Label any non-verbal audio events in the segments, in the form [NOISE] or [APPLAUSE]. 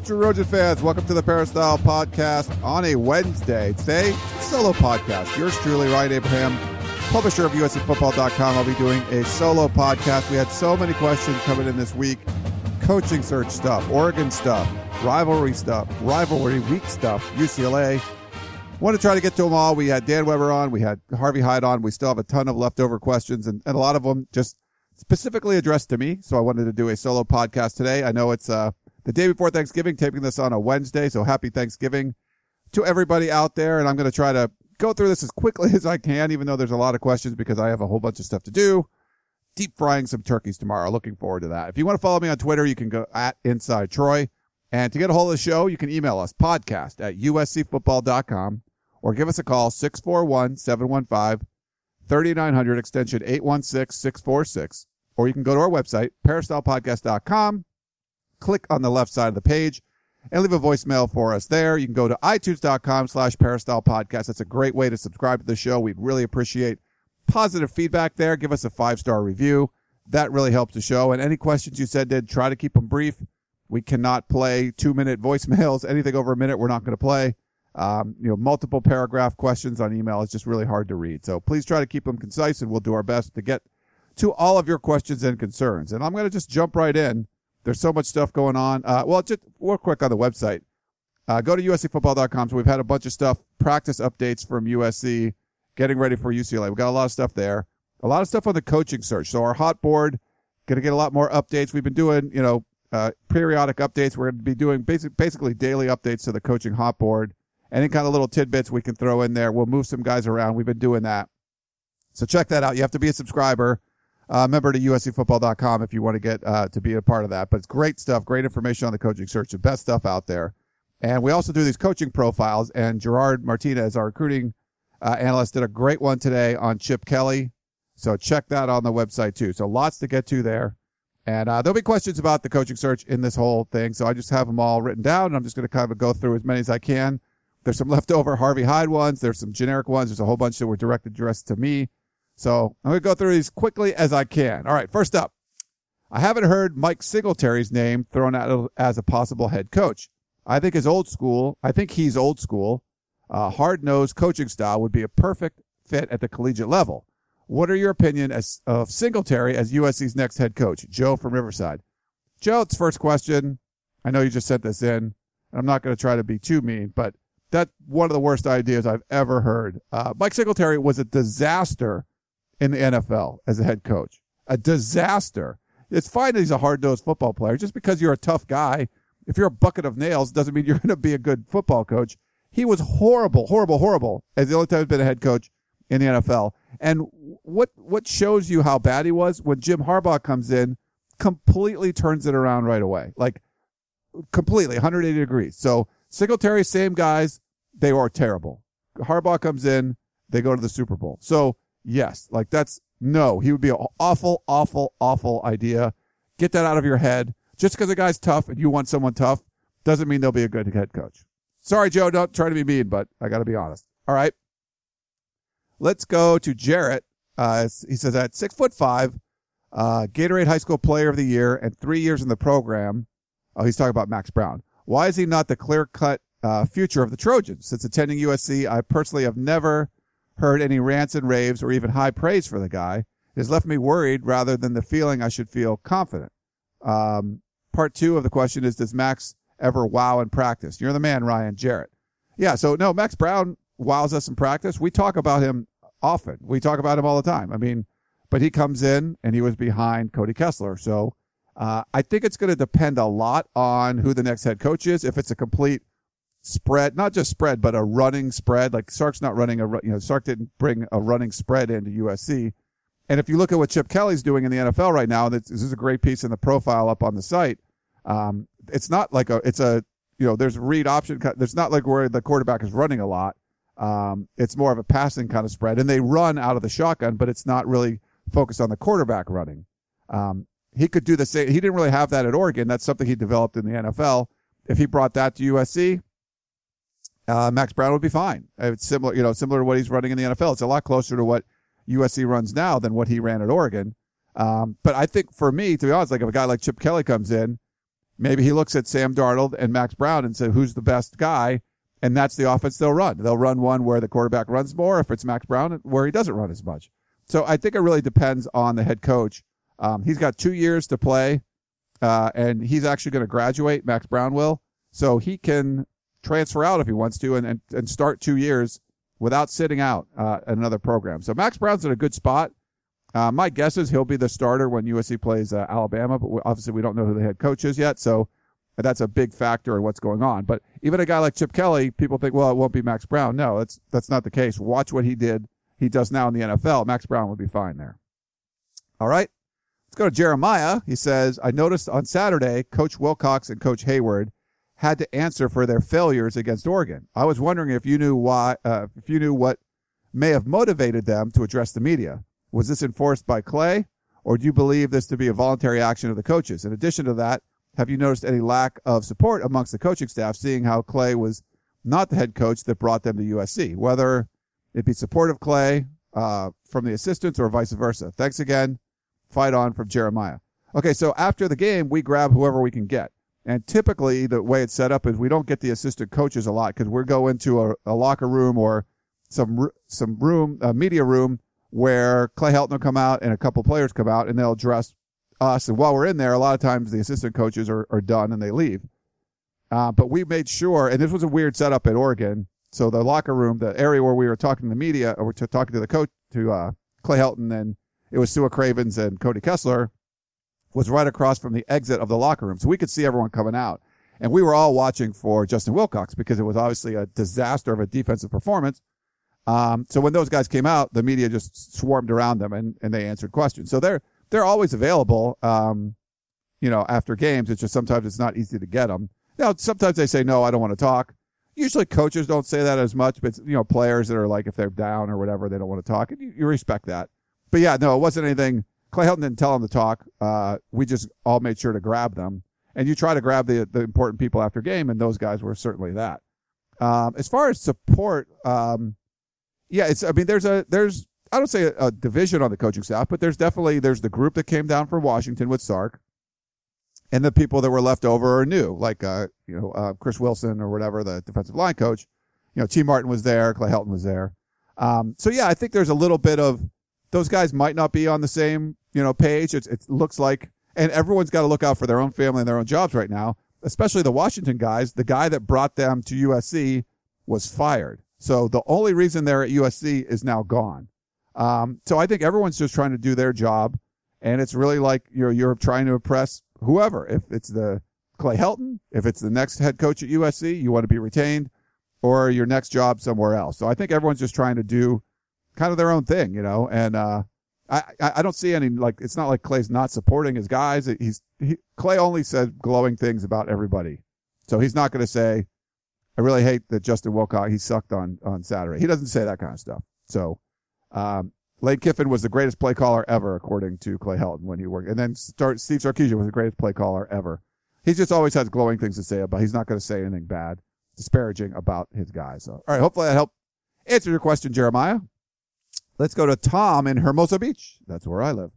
Trojan fans. Welcome to the Peristyle Podcast on a Wednesday. Today, solo podcast. Yours truly, Ryan Abraham, publisher of USCFootball.com. I'll be doing a solo podcast. We had so many questions coming in this week coaching search stuff, Oregon stuff, rivalry stuff, rivalry week stuff, UCLA. Want to try to get to them all. We had Dan Weber on, we had Harvey Hyde on. We still have a ton of leftover questions, and, and a lot of them just specifically addressed to me. So I wanted to do a solo podcast today. I know it's uh, the day before Thanksgiving, taping this on a Wednesday. So happy Thanksgiving to everybody out there. And I'm going to try to go through this as quickly [LAUGHS] as I can, even though there's a lot of questions because I have a whole bunch of stuff to do. Deep frying some turkeys tomorrow. Looking forward to that. If you want to follow me on Twitter, you can go at Inside Troy. And to get a hold of the show, you can email us podcast at uscfootball.com or give us a call 641 715 3900 extension 816-646 or you can go to our website peristylepodcast.com click on the left side of the page and leave a voicemail for us there you can go to itunes.com slash peristyle podcast. that's a great way to subscribe to the show we'd really appreciate positive feedback there give us a five star review that really helps the show and any questions you said did try to keep them brief we cannot play two minute [LAUGHS] voicemails anything over a minute we're not going to play um, you know, multiple paragraph questions on email is just really hard to read. So please try to keep them concise and we'll do our best to get to all of your questions and concerns. And I'm going to just jump right in. There's so much stuff going on. Uh, well, just real quick on the website. Uh, go to uscfootball.com. So we've had a bunch of stuff, practice updates from USC, getting ready for UCLA. We've got a lot of stuff there. A lot of stuff on the coaching search. So our hot board, going to get a lot more updates. We've been doing, you know, uh, periodic updates. We're going to be doing basic, basically daily updates to the coaching hot board any kind of little tidbits we can throw in there. We'll move some guys around. We've been doing that. So check that out. You have to be a subscriber. Uh, member to uscfootball.com if you want to get uh, to be a part of that. But it's great stuff, great information on the coaching search, the best stuff out there. And we also do these coaching profiles. And Gerard Martinez, our recruiting uh, analyst, did a great one today on Chip Kelly. So check that on the website too. So lots to get to there. And uh, there'll be questions about the coaching search in this whole thing. So I just have them all written down. And I'm just going to kind of go through as many as I can. There's some [LAUGHS] leftover Harvey Hyde ones. There's some generic ones. There's a whole bunch that were directed addressed to me. So I'm going to go through these quickly as I can. All right. First up, I haven't heard Mike Singletary's name thrown out as a possible head coach. I think his old school, I think he's old school, uh, hard nosed coaching style would be a perfect fit at the collegiate level. What are your opinion as, of Singletary as USC's next head coach? Joe from Riverside. Joe, it's first question. I know you just sent this in. And I'm not going to try to be too mean, but that's one of the worst ideas I've ever heard. Uh, Mike Singletary was a disaster in the NFL as a head coach. A disaster. It's fine that he's a hard-nosed football player. Just because you're a tough guy, if you're a bucket of nails, doesn't mean you're [LAUGHS] going to be a good football coach. He was horrible, horrible, horrible as the only time he's been a head coach in the NFL. And what, what shows you how bad he was when Jim Harbaugh comes in, completely turns it around right away. Like completely 180 degrees. So Singletary, same guys, they are terrible. Harbaugh comes in, they go to the Super Bowl. So yes, like that's no, he would be an awful, awful, awful idea. Get that out of your head. Just because a guy's tough and you want someone tough doesn't mean they'll be a good head coach. Sorry, Joe, don't try to be mean, but I got to be honest. All right. Let's go to Jarrett. Uh, he says at six foot five, uh, Gatorade High School Player of the Year and three years in the program. Oh, he's talking about Max Brown. Why is he not the clear cut uh, future of the Trojans. Since attending USC, I personally have never heard any rants and raves or even high praise for the guy. It has left me worried rather than the feeling I should feel confident. Um, part two of the question is, does Max ever wow in practice? You're the man, Ryan Jarrett. Yeah. So no, Max Brown wows us in practice. We talk about him often. We talk about him all the time. I mean, but he comes in and he was behind Cody Kessler. So, uh, I think it's going to depend a lot on who the next head coach is. If it's a complete spread, not just spread, but a running spread. Like Sark's not running a, you know, Sark didn't bring a running spread into USC. And if you look at what Chip Kelly's doing in the NFL right now, this, this is a great piece in the profile up on the site. Um, it's not like a, it's a, you know, there's read option. There's not like where the quarterback is running a lot. Um, it's more of a passing kind of spread, and they run out of the shotgun, but it's not really focused on the quarterback running. Um, he could do the same. He didn't really have that at Oregon. That's something he developed in the NFL. If he brought that to USC, uh, Max Brown would be fine. It's similar, you know, similar to what he's running in the NFL. It's a lot closer to what USC runs now than what he ran at Oregon. Um, but I think for me, to be honest, like if a guy like Chip Kelly comes in, maybe he looks at Sam Darnold and Max Brown and says, who's the best guy? And that's the offense they'll run. They'll run one where the quarterback runs more. If it's Max Brown, where he doesn't run as much. So I think it really depends on the head coach. Um, he's got two years to play, uh, and he's actually going to graduate. Max Brown will, so he can transfer out if he wants to, and and, and start two years without sitting out uh, at another program. So Max Brown's in a good spot. Uh, my guess is he'll be the starter when USC plays uh, Alabama, but obviously we don't know who the head coach is yet, so that's a big factor in what's going on. But even a guy like Chip Kelly, people think, well, it won't be Max Brown. No, that's that's not the case. Watch what he did he does now in the NFL, Max Brown would be fine there. All right. Let's go to Jeremiah. He says, I noticed on Saturday, Coach Wilcox and Coach Hayward had to answer for their failures against Oregon. I was wondering if you knew why, uh, if you knew what may have motivated them to address the media. Was this enforced by Clay, or do you believe this to be a voluntary action of the coaches? In addition to that, have you noticed any lack of support amongst the coaching staff, seeing how Clay was not the head coach that brought them to USC? Whether It'd be supportive Clay uh, from the assistants or vice versa. Thanks again. Fight on from Jeremiah. Okay, so after the game, we grab whoever we can get. And typically, the way it's set up is we don't get the assistant coaches a lot because we go into a, a, locker room or some some room, a media room, where Clay Helton will come out and a couple players come out and they'll address us. And while we're in there, a lot of times the assistant coaches are, are done and they leave. Uh, but we made sure, and this was a weird setup at Oregon. So the locker room, the area where we were talking to the media, or to talking to the coach, to uh, Clay Helton, and it was Sua Cravens and Cody Kessler, was right across from the exit of the locker room, so we could see everyone coming out. And we were all watching for Justin Wilcox because it was obviously a disaster of a defensive performance. Um, so when those guys came out, the media just swarmed around them and, and they answered questions. So they're they're always available. Um, you know, after games, it's just sometimes it's not easy to get them. Now, sometimes they say no, I don't want to talk. Usually coaches don't say that as much, but you know, players that are like, if they're down or whatever, they don't want to talk. And you, you respect that. But yeah, no, it wasn't anything. Clay Helton didn't tell them to talk. Uh, we just all made sure to grab them. And you try to grab the, the important people after game, and those guys were certainly that. Um, as far as support, um, yeah, it's, I mean, there's a, there's, I don't say a, a, division on the coaching staff, but there's definitely, there's the group that came down from Washington with Sark and the people that were left over are new, like uh, you know uh, Chris Wilson or whatever, the defensive line coach. You know, Tee Martin was there, Clay Helton was there. Um, so yeah, I think there's a little bit of those guys might not be on the same you know page. It's, it looks like, and everyone's got to look out for their own family and their own jobs right now. Especially the Washington guys. The guy that brought them to USC was fired, so the only reason they're at USC is now gone. Um, so I think everyone's just trying to do their job, and it's really like you're you're trying to impress whoever. If it's the Clay Helton, if it's the next head coach at USC, you want to be retained, or your next job somewhere else. So I think everyone's just trying to do kind of their own thing, you know. And uh, I I don't see any like it's not like Clay's not supporting his guys. He's he, Clay only said glowing things about everybody, so he's not going to say. I really hate that Justin Wilcox he sucked on on Saturday. He doesn't say that kind of stuff. So um, Lane Kiffin was the greatest play caller ever, according to Clay Helton when he worked. And then start, Steve Sarkisian was the greatest play caller ever. He just always has glowing things to say about. He's not going to say anything bad, disparaging about his guys. So, all right, hopefully that helped answer your question, Jeremiah. Let's go to Tom in Hermosa Beach. That's where I live.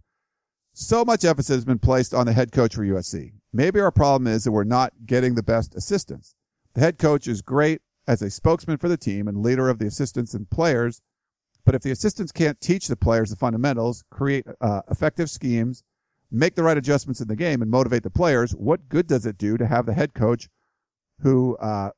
So much emphasis has been placed on the head coach for USC. Maybe our problem is that we're not getting the best assistants. The head coach is great as a spokesman for the team and leader of the assistants and players, but if the assistants can't teach the players the fundamentals, create uh, effective schemes, make the right adjustments in the game, and motivate the players, what good does it do to have the head coach who uh,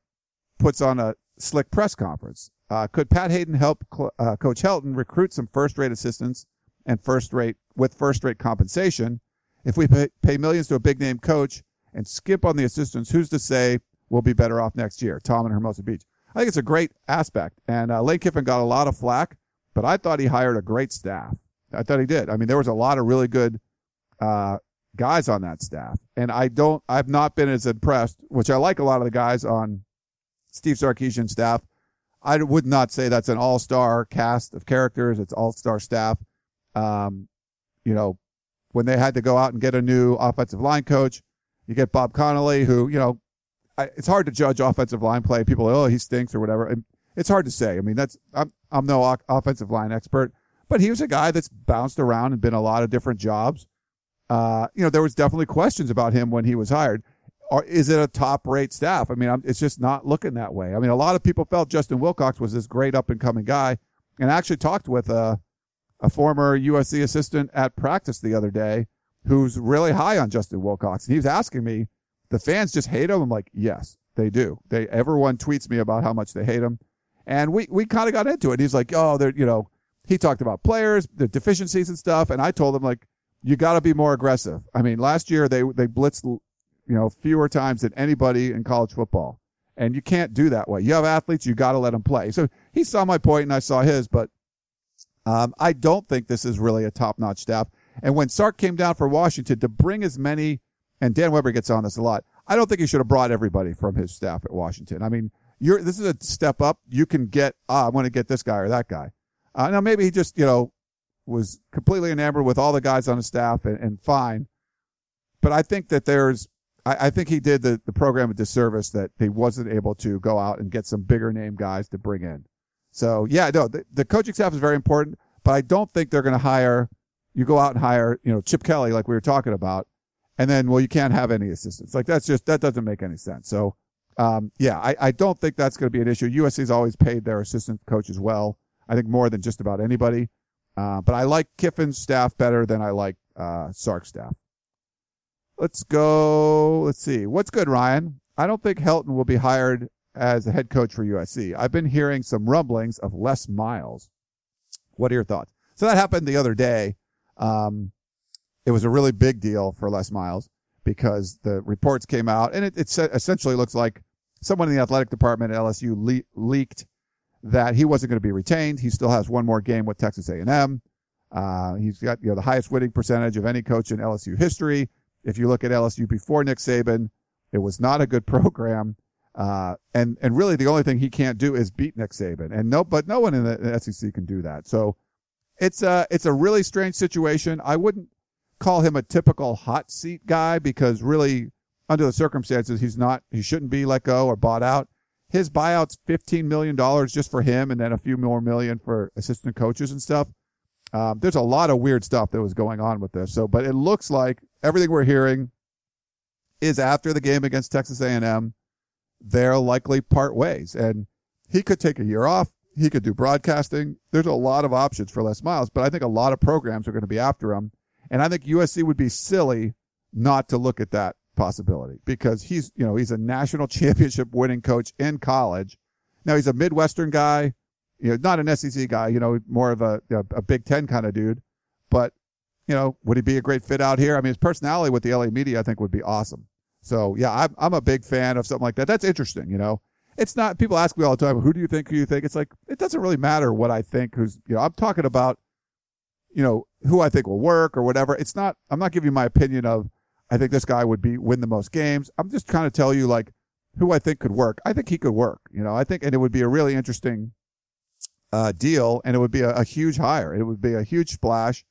puts on a slick press conference? Uh, could Pat Haden help uh, Coach Helton recruit some first-rate assistants and first-rate with first-rate compensation? If we pay, pay millions to a big-name coach and skip on the assistants, who's to say we'll be better off next year? Tom in Hermosa Beach. I think it's a great aspect, and uh, Lane Kiffin got a lot of flack but I thought he hired a great staff. I thought he did. I mean, there was a lot of really good, uh, guys on that staff. And I don't, I've not been as impressed, which I like a lot of the guys on Steve Sarkisian's staff. I would not say that's an all-star cast of characters. It's all-star staff. Um, you know, when they had to go out and get a new offensive line coach, you get Bob Connelly, who, you know, I, it's hard to judge offensive line play. People, oh, he stinks or whatever. And it's hard to say. I mean, that's, I'm, I'm no o- offensive line expert, but he was a guy that's bounced around and been a lot of different jobs. Uh, you know, there was definitely questions about him when he was hired. Or is it a top rate staff? I mean, I'm, it's just not looking that way. I mean, a lot of people felt Justin Wilcox was this great up and coming guy and I actually talked with a, a former USC assistant at practice the other day who's really high on Justin Wilcox. And he was asking me, the fans just hate him. I'm like, yes, they do. They, everyone tweets me about how much they hate him. And we, we kind of got into it. He's like, oh, they're, you know, he talked about players, the deficiencies and stuff. And I told him like, you got to be more aggressive. I mean, last year they, they blitzed, you know, fewer times than anybody in college football. And you can't do that way. You have athletes, you got to let them play. So he saw my point and I saw his, but, um, I don't think this is really a top notch staff. And when Sark came down for Washington to bring as many, and Dan Weber gets on this a lot, I don't think he should have brought everybody from his staff at Washington. I mean, you're, this is a step up. You can get, ah, I want to get this guy or that guy. Uh, now maybe he just, you know, was completely enamored with all the guys on his staff and, and fine. But I think that there's, I, I, think he did the, the program a disservice that he wasn't able to go out and get some bigger name guys to bring in. So yeah, no, the, the coaching staff is very important, but I don't think they're going to hire, you go out and hire, you know, Chip Kelly, like we were talking about, and then, well, you can't have any assistants. Like that's just, that doesn't make any sense. So, um, yeah, I, I don't think that's going to be an issue. USC's always paid their assistant coaches well. I think more than just about anybody. Uh, but I like Kiffin's staff better than I like, uh, Sark's staff. Let's go. Let's see. What's good, Ryan? I don't think Helton will be hired as a head coach for USC. I've been hearing some rumblings of Les Miles. What are your thoughts? So that happened the other day. Um, it was a really big deal for Les Miles because the reports came out and it, it essentially looks like someone in the athletic department at LSU le- leaked that he wasn't going to be retained. He still has one more game with Texas A&M. Uh, he's got, you know, the highest winning percentage of any coach in LSU history. If you look at LSU before Nick Saban, it was not a good [LAUGHS] program. Uh, and, and really the only thing he can't do is beat Nick Saban. And no, but no one in the SEC can do that. So it's a, it's a really strange situation. I wouldn't call him a typical hot seat guy because really under the circumstances, he's not, he shouldn't be let go or bought out. His buyout's $15 million just for him and then a few more million for assistant coaches and stuff. Um, there's a lot of weird stuff that was going on with this. So, but it looks like everything we're hearing is after the game against Texas A&M they're likely part ways. And he could take a year off. He could do broadcasting. There's a lot of options for Les Miles, but I think a lot of programs are going to be after him. And I think USC would be silly not to look at that possibility because he's, you know, he's a national [LAUGHS] championship winning coach in college. Now he's a Midwestern guy, you know, not an SEC guy, you know, more of a, a Big Ten kind of dude, but you know, would he be a great fit out here? I mean, his personality with the LA media, I think would be awesome. So yeah, I'm, I'm a big fan of something like that. That's interesting, you know. It's not, people ask me all the time, who do you think, who do you think? It's like, it doesn't really matter what I think, who's, you know, I'm talking about, you know, who I think will work or whatever. It's not, I'm not giving you my opinion of, I think this guy would be, win the most games. I'm just trying to tell you like who I think could work. I think he could work, you know, I think, and it would be a really interesting, uh, deal and it would be a, a huge hire. It would be a huge splash.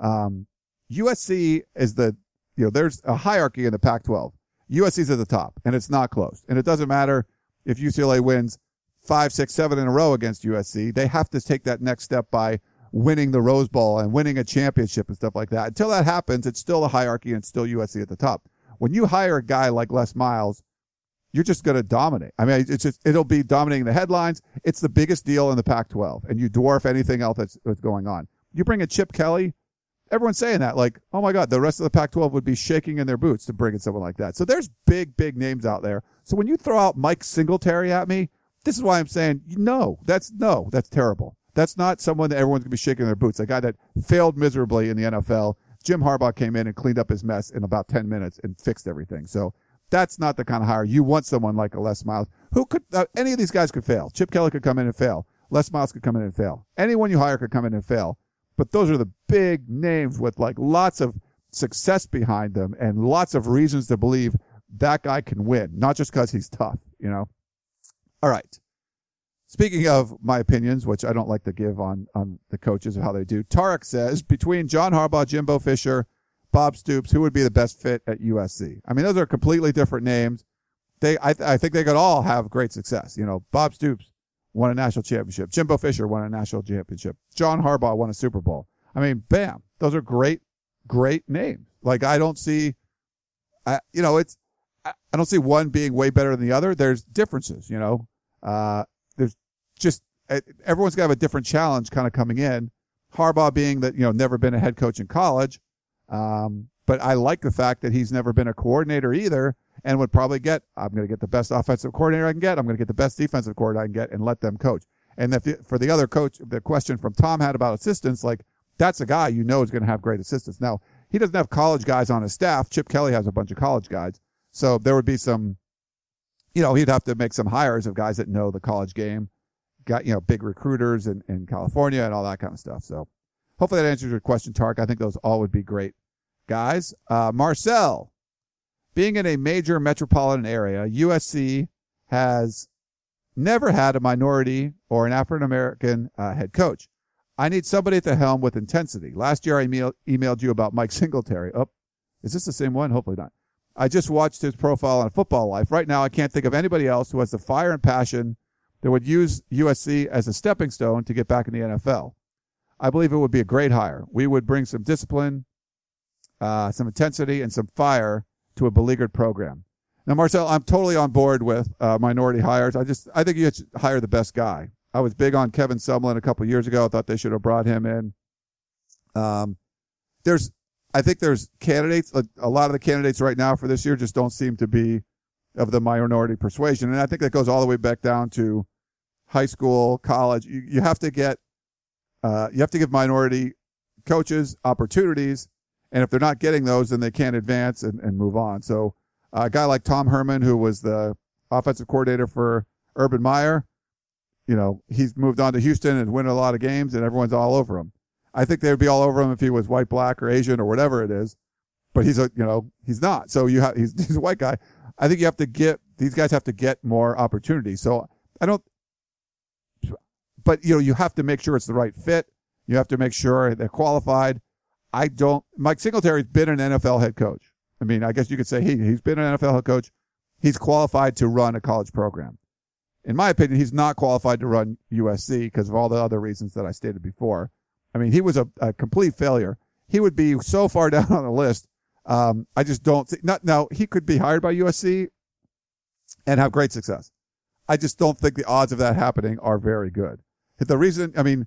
Um, USC is the, you know, there's a hierarchy in the Pac 12. USC's at the top, and it's not close. And it doesn't matter if UCLA wins five, six, seven in a row against USC. They have to take that next step by winning the Rose Bowl and winning a championship and stuff like that. Until that happens, it's still a hierarchy and it's still USC at the top. When you hire a guy like Les Miles, you're just going to dominate. I mean, it's just, it'll be dominating the headlines. It's the biggest deal in the Pac-12 and you dwarf anything else that's, that's going on. You bring a Chip Kelly, everyone's saying that like, oh my God, the rest of the Pac-12 would be shaking in their boots to bring in someone like that. So there's big, big names out there. So when you throw out Mike Singletary at me, this is why I'm saying no, that's no, that's terrible. That's not someone that everyone's gonna be shaking their boots. A guy that failed miserably in the NFL. Jim Harbaugh came in and cleaned up his mess in about 10 minutes and fixed everything. So that's not the kind of hire you want someone like a Les Miles who could, uh, any of these guys could fail. Chip Kelly could come in and fail. Les Miles could come in and fail. Anyone you hire could come in and fail but those are the big names with like lots of success behind them and lots of reasons to believe that guy can win, not just because he's tough, you know? All right. Speaking of my opinions, which I don't like to give on, on the coaches or how they do, Tarek says between John Harbaugh, Jimbo Fisher, Bob Stoops, who would be the best fit at USC? I mean, those are completely different names. They, I, th- I think they could all have great success. You know, Bob Stoops won a national championship. Jimbo Fisher won a national championship. John Harbaugh won a Super Bowl. I mean, bam. Those are great, great names. Like I don't see, I, you know, it's, I, I don't see one being way better than the other. There's differences, you know, uh, there's just, everyone's got to have a different challenge kind of coming in. Harbaugh being that, you know, never been a head coach in college. Um, but I like the fact that he's never been a coordinator either and would probably get, I'm going to get the best offensive coordinator I can get. I'm going to get the best defensive coordinator I can get and let them coach. And if the, for the other coach, the question from Tom had about assistants, like that's a guy you know is going to have great assistants. Now, he doesn't have college guys on his staff. Chip Kelly has a bunch of college guys. So there would be some, you know, he'd have to make some hires of guys that know the college game, got, you know, big recruiters in, in California and all that kind of stuff. So hopefully that answers your question, Tark. I think those all would be great guys. Uh, Marcel, being in a major metropolitan area, USC has never had a minority or an African American uh, head coach. I need somebody at the helm with intensity. Last year I email, emailed you about Mike [LAUGHS] Singletary. Oh, is this the same one? Hopefully not. I just watched his profile on Football Life. Right now I can't think of anybody else who has the fire and passion that would use USC as a stepping stone to get back in the NFL. I believe it would be a great hire. We would bring some discipline, uh, some intensity, and some fire to a beleaguered program. Now, Marcel, I'm totally on board with uh, minority hires. I just I think you should hire the best guy. I was big on Kevin Sumlin a couple years ago. I thought they should have brought him in. Um, there's, I think there's candidates. A, a, lot of the candidates right now for this year just don't seem to be of the minority persuasion, and I think that goes all the way back down to high school, college. You, you have to get, uh, you have to give minority coaches opportunities, and if they're not getting those, then they can't advance and, and move on. So, uh, a guy like Tom Herman, who was the offensive coordinator for Urban Meyer, you know, he's moved on to Houston and winning a lot of games and everyone's all over him. I think they would be all over him if he was white, black, or Asian or whatever it is. But he's a, you know, he's not. So you have, he's, [LAUGHS] he's a white guy. I think you have to get, these guys have to get more opportunities. So I don't, but you know, you have to make sure it's the right fit. You have to make sure they're qualified. I don't, Mike Singletary's been an NFL head coach. I mean, I guess you could say he, he's been an NFL head coach. He's qualified to run a college program in my opinion, he's not qualified to run USC because of all the other reasons that I stated before. I mean, he was a, a complete failure. He would be so far [LAUGHS] down on the list. Um, I just don't think, not, now he could be hired by USC and have great success. I just don't think the odds of that happening are very good. The reason, I mean,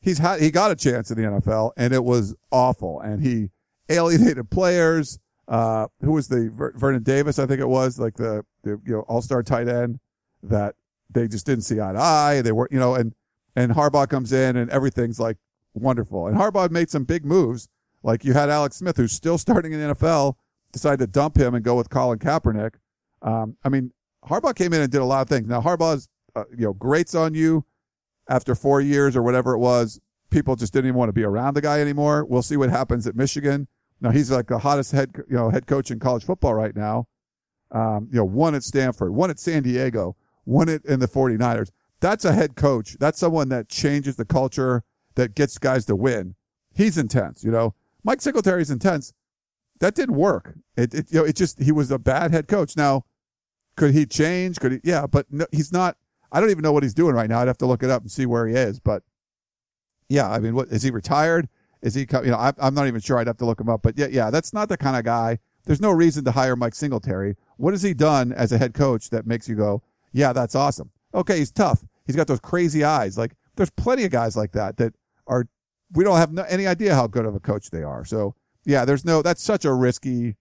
he's had, he got a chance in the NFL and it was awful and he alienated players. Uh, who was the Vernon Davis? I think it was like the, the you know, all-star tight end that they just didn't see eye to eye. They were, you know, and, and Harbaugh comes in and everything's like wonderful. And Harbaugh made some big moves. Like you had Alex Smith, who's still starting in the NFL, decided to dump him and go with Colin Kaepernick. Um, I mean, Harbaugh came in and did a lot of things. Now Harbaugh's, uh, you know, grates on you after four years or whatever it was. People just didn't even want to be around the guy anymore. We'll see what happens at Michigan. Now he's like the hottest head, you know, head coach in college football right now. Um, you know, one at Stanford, one at San Diego won it in the 49ers. That's a head coach. That's someone that changes the culture, that gets guys to win. He's intense, you know. Mike Singletary's intense. That didn't work. It, it, you know, it just, he was a bad head coach. Now, could he change? Could he? Yeah, but no, he's not, I don't even know what he's doing right now. I'd have to look it up and see where he is. But yeah, I mean, what, is he retired? Is he, you know, I, I'm not even sure. I'd have to look him up. But yeah, yeah, that's not the kind of guy. There's no reason to hire Mike Singletary. What has he done as a head coach that makes you go, yeah, that's awesome. Okay, he's tough. He's got those crazy eyes. Like there's plenty of guys like that that are we don't have no, any idea how good of a coach they are. So yeah, there's no that's such a risky,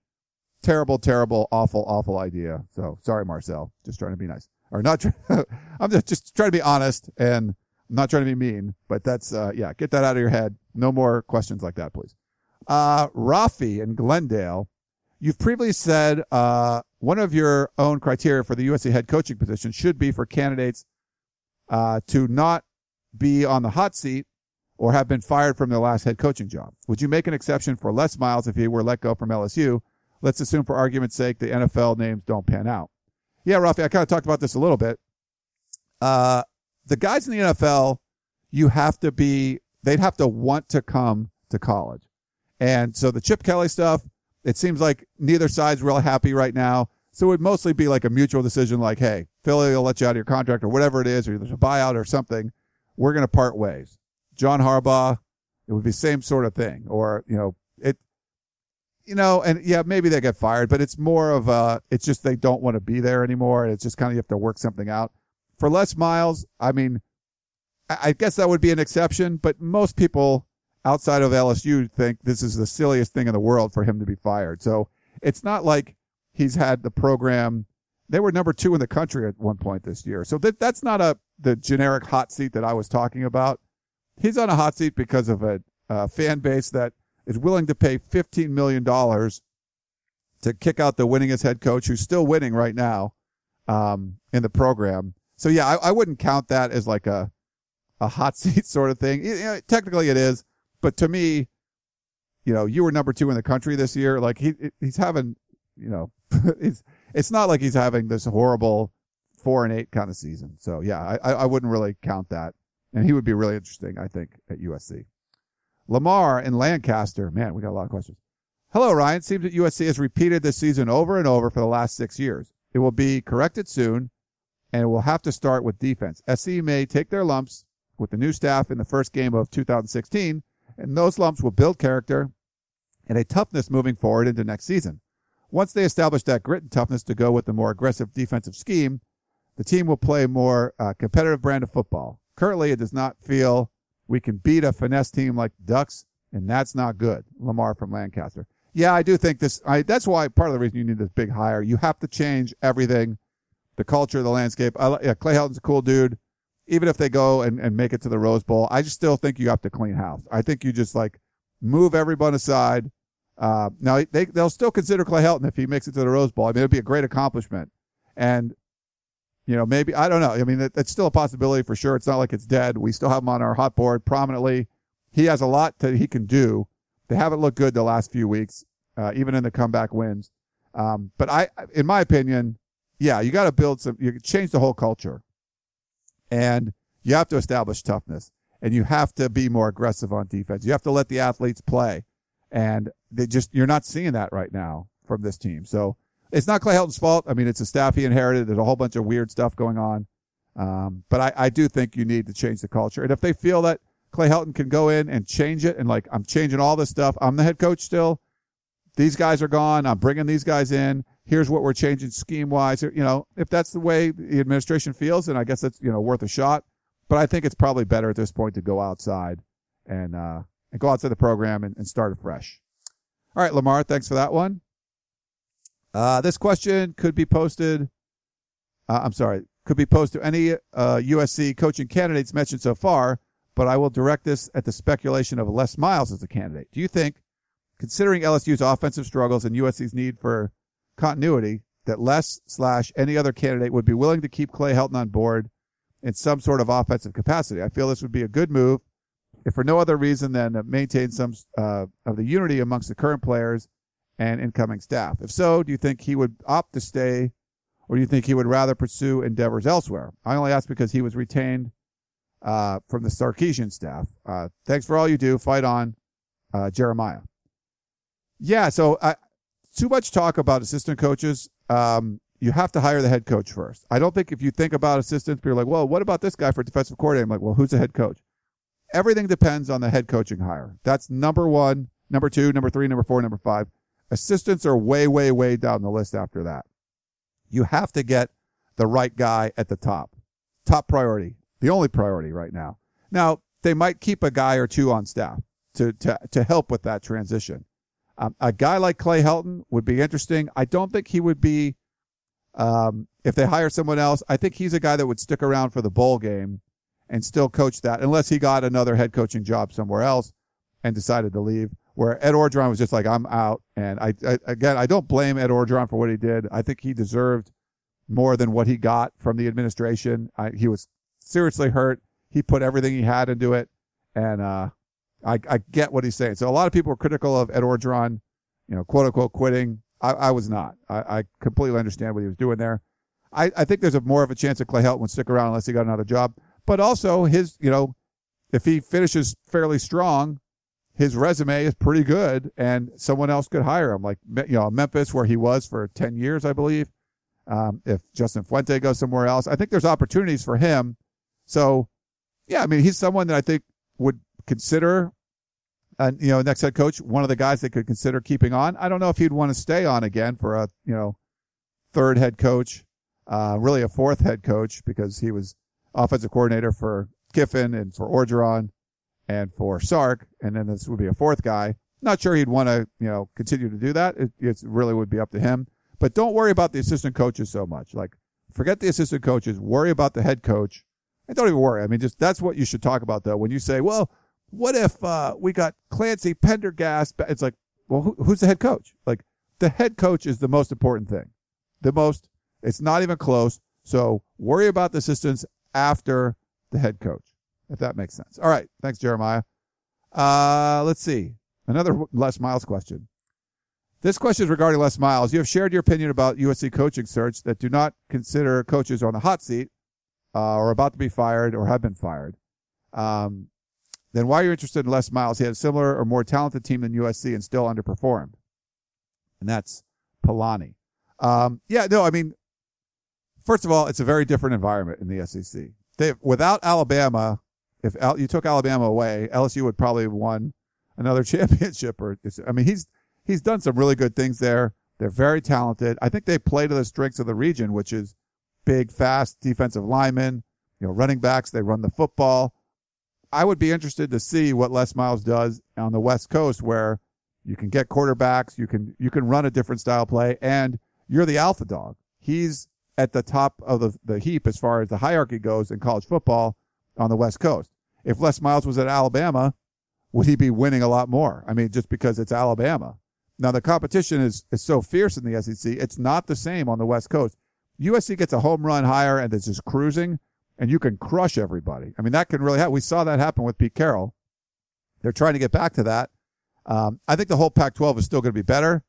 terrible, terrible, awful, awful idea. So sorry, Marcel. Just trying to be nice or not. [LAUGHS] I'm just just trying to be honest and I'm not trying to be mean. But that's uh yeah, get that out of your head. No more questions like that, please. Uh, Rafi in Glendale You've previously said uh, one of your own criteria for the USC head coaching position should be for candidates uh, to not be on the hot seat or have been fired from their last head coaching job. Would you make an exception for Les Miles if he were let go from LSU? Let's assume for argument's sake the NFL names don't pan out. Yeah, Rafi, I kind of talked about this a little bit. Uh, the guys in the NFL, you have to be, they'd have to want to come to college. And so the Chip Kelly stuff, it seems like neither side's really happy right now. So it would mostly be like a mutual decision, like, hey, Philly will let you out of your contract or whatever it is, or there's a buyout or something. We're going to part ways. John Harbaugh, it would be same sort of thing. Or, you know, it, you know, and yeah, maybe they get fired, but it's more of a, it's just they don't want to be there anymore. And it's just kind of, you have to work something out. For Les Miles, I mean, I guess that would be an exception, but most people outside of LSU think this is the silliest thing in the world for him to be fired. So it's not like he's had the program. They were number two in the country at one point this year. So that, that's not a, the generic hot seat that I was talking about he's on a hot seat because of a, a fan base that is willing to pay $15 million to kick out the winningest head coach who's still winning right now um, in the program. So yeah, I, I, wouldn't count that as like a a hot [LAUGHS] seat sort of thing. You know, technically, it is, but to me, you know, you were number two in the country this year. Like he he's having, you know, [LAUGHS] it's it's not like he's having this horrible four and eight kind of season. So yeah, I I wouldn't really count that and he would be really interesting, I think, at USC. Lamar in Lancaster. Man, we got a lot of questions. Hello, Ryan. Seems that USC has repeated this season over and over for the last six years. It will be corrected soon, and it will have to start with defense. SC may take their lumps with the new staff in the first game of 2016, and those lumps will build character and a toughness moving forward into next season. Once they establish that grit and toughness to go with the more aggressive defensive scheme, the team will play more uh, competitive brand of football. Currently, it does not feel we can beat a finesse team like Ducks, and that's not good. Lamar from Lancaster. Yeah, I do think this. I, that's why part of the reason you need this big hire. You have to change everything, the culture, the landscape. I, yeah, Clay Helton's a cool dude. Even if they go and, and make it to the Rose Bowl, I just still think you have to clean house. I think you just like move everyone aside. Uh, now they they'll still consider Clay Helton if he makes it to the Rose Bowl. I mean, it'd be a great accomplishment. And you know, maybe I don't know. I mean, it's still a possibility for sure. It's not like it's dead. We still have him on our hot board prominently. He has a lot that he can do. They haven't looked good the last few weeks, uh, even in the comeback wins. Um, but I, in my opinion, yeah, you got to build some. You change the whole culture, and you have to establish toughness, and you have to be more aggressive on defense. You have to let the athletes play, and they just you're not seeing that right now from this team. So it's not Clay Helton's fault. I mean, it's a staff he inherited. There's a whole bunch of weird stuff going on. Um, but I, I do think you need to change the culture. And if they feel that Clay Helton can go in and change it and like, I'm changing all this stuff. I'm the head coach still. These guys are gone. I'm bringing these guys in. Here's what we're changing scheme wise. You know, if that's the way the administration feels, then I guess it's, you know, worth a shot. But I think it's probably better at this point to go outside and, uh, and go outside the program and, and start afresh. All right, Lamar, thanks for that one. Uh, this question could be posted. Uh, I'm sorry, could be posed to any uh, USC coaching candidates mentioned so far, but I will direct this at the speculation of Les Miles as a candidate. Do you think, considering LSU's offensive struggles and USC's need for continuity, that Les slash any other candidate would be willing to keep Clay Helton on board in some sort of offensive capacity? I feel this would be a good move, if for no other reason than to maintain some uh, of the unity amongst the current players and incoming staff? If so, do you think he would opt to stay or do you think he would rather pursue endeavors elsewhere? I only ask because he was retained uh, from the Sarkisian staff. Uh, thanks for all you do. Fight on, uh, Jeremiah. Yeah, so uh, too much talk about assistant coaches. Um, you have to hire the head coach first. I don't think if you think about assistants, people are like, well, what about this guy for defensive coordinator? I'm like, well, who's the head coach? Everything depends on the head coaching hire. That's number one, number two, number three, number four, number five. Assistants are way, way, way down the list after that. You have to get the right guy at the top. Top priority. The only priority right now. Now, they might keep a guy or two on staff to, to, to help with that transition. Um, a guy like Clay Helton would be interesting. I don't think he would be, um, if they hire someone else, I think he's a guy that would stick around for the bowl game and still coach that unless he got another head coaching job somewhere else and decided to leave where Ed Orgeron was just like, I'm out. And I, I, again, I don't blame Ed Orgeron for what he did. I think he deserved more than what he got from the administration. I, he was seriously hurt. He put everything he had into it. And uh, I, I get what he's saying. So a lot of people were critical of Ed Orgeron, you know, quote unquote quitting. I, I was not. I, I completely understand what he was doing there. I, I think there's a more of a chance that Clay Helton would stick around unless he got another job. But also his, you know, if he finishes fairly strong, his resume is pretty good and someone else could hire him. Like, you know, Memphis where he was for 10 years, I believe. Um, if Justin Fuente goes somewhere else, I think there's opportunities for him. So yeah, I mean, he's someone that I think would consider, uh, you know, next head coach, one of the guys they could consider keeping on. I don't know if he'd want to stay on again for a, you know, third head coach, uh, really a fourth head coach because he was offensive coordinator for Kiffin and for Orgeron and for Sark. And then this would be a fourth guy. Not sure he'd want to, you know, continue to do that. It, it really would be up to him. But don't worry about the assistant coaches so much. Like, forget the assistant coaches. Worry about the head coach. And don't even worry. I mean, just that's what you should talk about though. When you say, well, what if uh, we got Clancy Pendergast? It's like, well, who, who's the head coach? Like, the head coach is the most important thing. The most. It's not even close. So worry about the assistants after the head coach, if that makes sense. All right. Thanks, Jeremiah. Uh, let's see. Another Les Miles question. This question is regarding Les Miles. You have shared your opinion about USC coaching search that do not consider coaches on the hot seat uh, or about to be fired or have been fired. Um, then why are you interested in Les Miles? He had a similar or more talented team than USC and still underperformed. And that's Polani. Um, yeah, no, I mean, first of all, it's a very different environment in the SEC. They, without Alabama, if Al, you took Alabama away, LSU would probably have won another [LAUGHS] championship. Or I mean, he's he's done some really good things there. They're very talented. I think they play to the strengths of the region, which is big, fast defensive linemen, you know, running backs. They run the football. I would be interested to see what Les Miles does on the West Coast, where you can get quarterbacks, you can you can run a different style play, and you're the alpha dog. He's at the top of the, the heap as far as the hierarchy goes in college football on the West Coast. If Les Miles was at Alabama, would he be winning a lot more? I mean, just because it's Alabama. Now the competition is, is so fierce in the SEC. It's not the same on the West Coast. USC gets a home run hire and it's just cruising and you can crush everybody. I mean, that can really happen. We saw that happen with Pete Carroll. They're trying to get back to that. Um, I think the whole Pac-12 is still going to be better.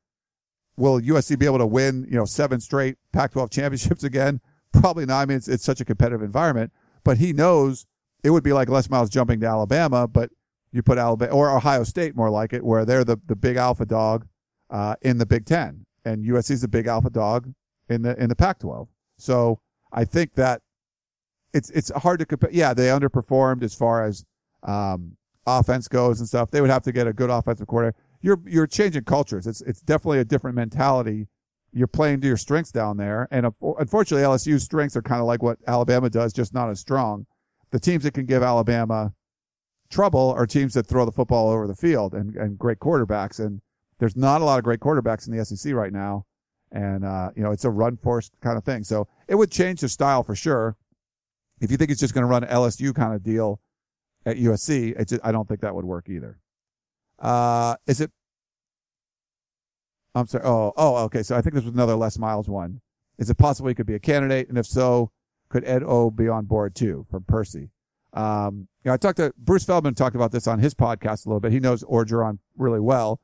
Will USC be able to win, you know, seven straight Pac-12 [LAUGHS] championships again? Probably not. I mean, it's, it's such a competitive environment, but he knows it would be like Les Miles jumping to Alabama, but you put Alabama or Ohio State more like it, where they're the, the big alpha dog uh, in the Big Ten, and USC is the big alpha dog in the in the Pac-12. So I think that it's it's hard to compare. Yeah, they underperformed as far as um, offense goes and stuff. They would have to get a good offensive coordinator. You're you're changing cultures. It's it's definitely a different mentality. You're playing to your strengths down there, and unfortunately, LSU's strengths are kind of like what Alabama does, just not as strong. The teams that can give Alabama trouble are teams that throw the football over the field and, and great quarterbacks. And there's not a lot of great quarterbacks in the SEC right now. And, uh, you know, it's a run force kind of thing. So it would change the style for sure. If you think it's just going to run LSU kind of deal at USC, just, I don't think that would work either. Uh, is it? I'm sorry. Oh, oh, okay. So I think this was another Les Miles one. Is it possible he could be a candidate? And if so, could Ed O be on board too from Percy? Um, you know, I talked to Bruce Feldman talked about this on his podcast a little bit. He knows Orgeron really well.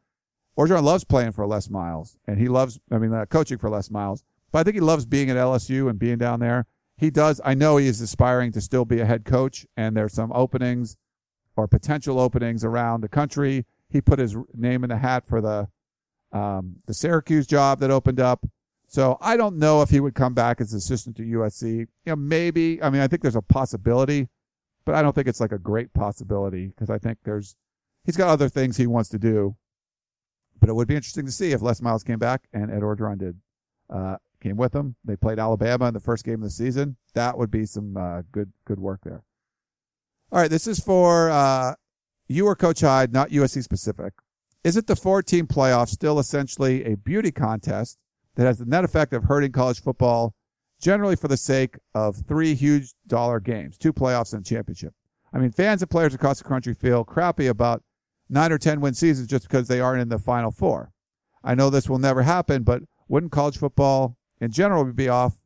Orgeron loves playing for Les Miles, and he loves, I mean, uh, coaching for Les Miles. But I think he loves being at LSU and being down there. He does. I know he is aspiring to still be a head coach, and there's some openings or potential openings around the country. He put his name in the hat for the um, the Syracuse job that opened up. So I don't know if he would come back as assistant to USC. You know, maybe. I mean, I think there's a possibility, but I don't think it's like a great possibility because I think there's he's got other things he wants to do but it would be interesting to see if Les Miles came back and Ed Orgeron did. Uh, came with them. They played Alabama in the first game of the season. That would be some uh, good good work there. All right, this is for uh, you or Coach Hyde, not USC specific. Is it the four-team playoff still essentially a beauty contest that has the net effect of hurting college football, generally for the sake of three huge dollar games, two playoffs and a championship? I mean, fans and players across the country feel crappy about nine or 10 win seasons just because they aren't in the final four. I know this will never happen, but wouldn't college football in general be off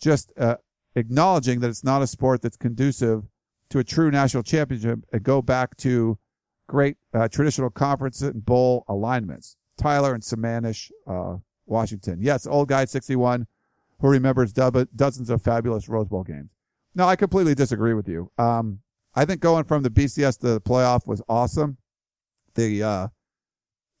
just uh, acknowledging that it's not a sport that's conducive to a true national championship and go back to great uh, traditional conference and bowl alignments. Tyler and Sammamish, uh, Washington. Yes, old guy 61 who remembers dozens of fabulous Rose Bowl games. No, I completely disagree with you. Um, I think going from the BCS to the playoff was awesome. The uh,